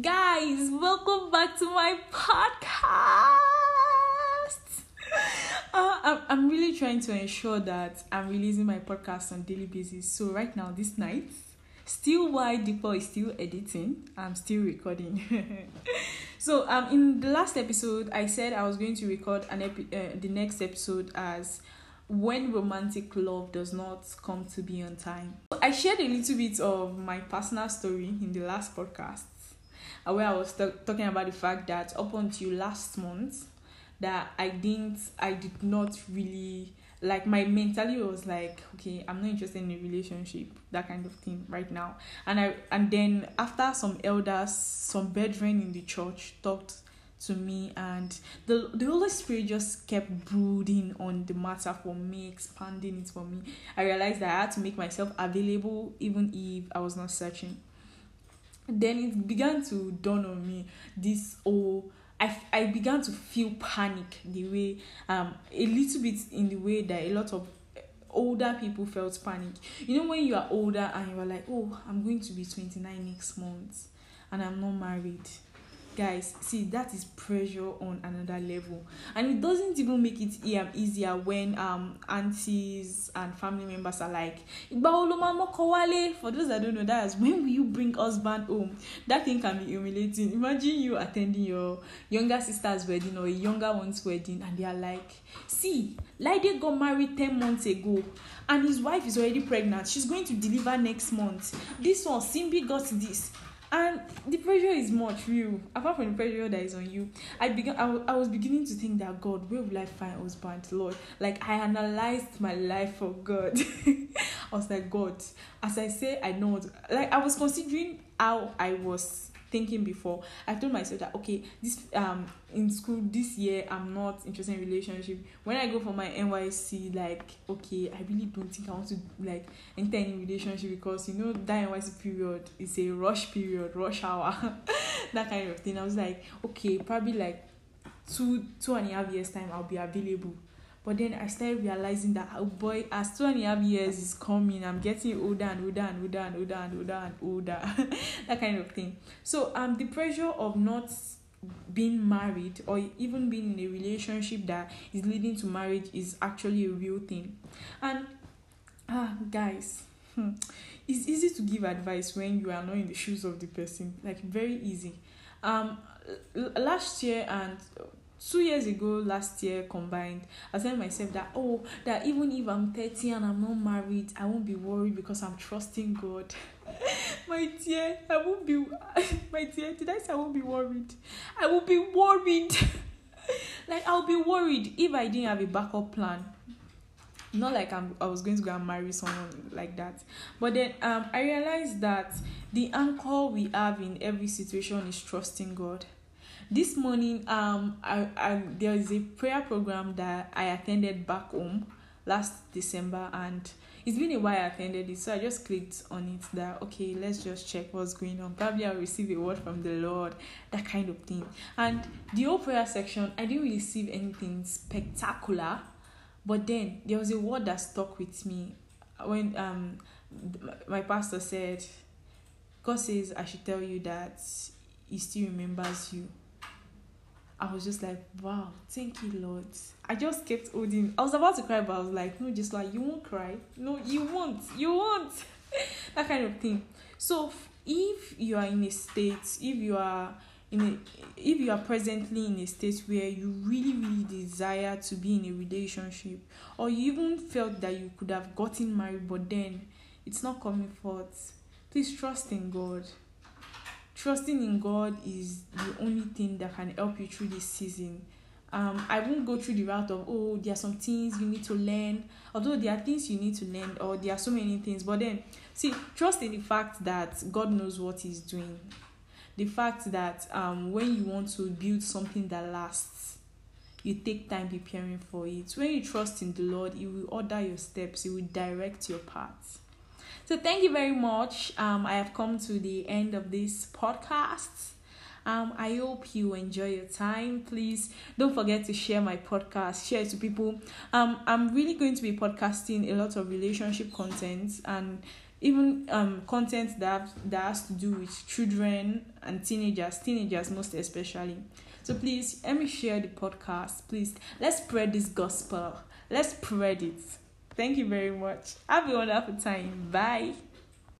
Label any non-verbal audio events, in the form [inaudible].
Guys, welcome back to my podcast. Uh, I'm, I'm really trying to ensure that I'm releasing my podcast on daily basis. So right now, this night, still while Deepo is still editing, I'm still recording. [laughs] so um, in the last episode, I said I was going to record an epi- uh, the next episode as when romantic love does not come to be on time. I shared a little bit of my personal story in the last podcast, Uh, where I was t- talking about the fact that up until last month, that I didn't, I did not really like my mentality was like, okay, I'm not interested in a relationship, that kind of thing right now. And I and then after some elders, some brethren in the church talked to me and the the Holy Spirit just kept brooding on the matter for me, expanding it for me. I realized that I had to make myself available even if I was not searching. Then it began to dawn on me this oh I, I began to feel panic the way um a little bit in the way that a lot of older people felt panic. You know when you are older and you are like, oh, I'm going to be 29 next month and I'm not married guys see that is pressure on another level. And it doesn't even make it e- easier when um aunties and family members are like for those that don't know that is when will you bring husband home? That thing can be humiliating. Imagine you attending your younger sister's wedding or a younger one's wedding and they are like see Laide got married 10 months ago and his wife is already pregnant. She's going to deliver next month. This one Simbi got this and the pressure is much real. Apart from the pressure that is on you i began I, w- I was beginning to think that god where will i find husband? Lord like i analyzed my life for god [laughs] i was like god as i say i know like i was considering how i was thinking before i told myself that okay this um in school this year i'm not interested in relationship when i go for my nysc like okay i really don't think i want to like enter any relationship because you know that NYC period is a rush period, rush hour, [laughs] that kind of thing. I was like, okay, probably like two two and a half years time I'll be available. But then I started realizing that oh boy, as two and a half years is coming, I'm getting older and older and older and older and older and older, [laughs] that kind of thing. So um, the pressure of not being married or even being in a relationship that is leading to marriage is actually a real thing, and ah guys hmm, it's easy to give advice when you are not in the shoes of the person. Like very easy. Um last year and two years ago last year combined i telling myself that oh that even if i'm 30 and i'm not married i won't be worried because i'm trusting god [laughs] my dear i won't be [laughs] my dear did i say i won't be worried i will be worried [laughs] like i'll be worried if i didn't have a backup plan not like I'm, I was going to go and marry someone like that. But then um, I realized that the anchor we have in every situation is trusting God. This morning, um, I, I there is a prayer program that I attended back home last December, and it's been a while I attended it, so I just clicked on it. That okay, let's just check what's going on. Probably I'll receive a word from the Lord, that kind of thing. And the whole prayer section, I didn't receive anything spectacular but then there was a word that stuck with me when um my pastor said, God says I should tell you that He still remembers you. I was just like, wow, thank you, Lord. I just kept holding. I was about to cry, but I was like, no, just like you won't cry. No, you won't. You won't. [laughs] that kind of thing. So if you are in a state, if you are in a, if you are presently in a state where you really, really desire to be in a relationship, or you even felt that you could have gotten married, but then it's not coming forth, please trust in God. Trusting in God is the only thing that can help you through this season. Um, I won't go through the route of oh, there are some things you need to learn. Although there are things you need to learn, or there are so many things, but then see, trust in the fact that God knows what He's doing. The fact that um, when you want to build something that lasts, you take time preparing for it. When you trust in the Lord, He will order your steps, He will direct your paths. So thank you very much. Um, I have come to the end of this podcast. Um, I hope you enjoy your time. Please don't forget to share my podcast, share it to people. Um, I'm really going to be podcasting a lot of relationship content and even um content that that has to do with children and teenagers, teenagers most especially. So please let me share the podcast. Please let's spread this gospel. Let's spread it. Thank you very much. Have a wonderful time. Bye.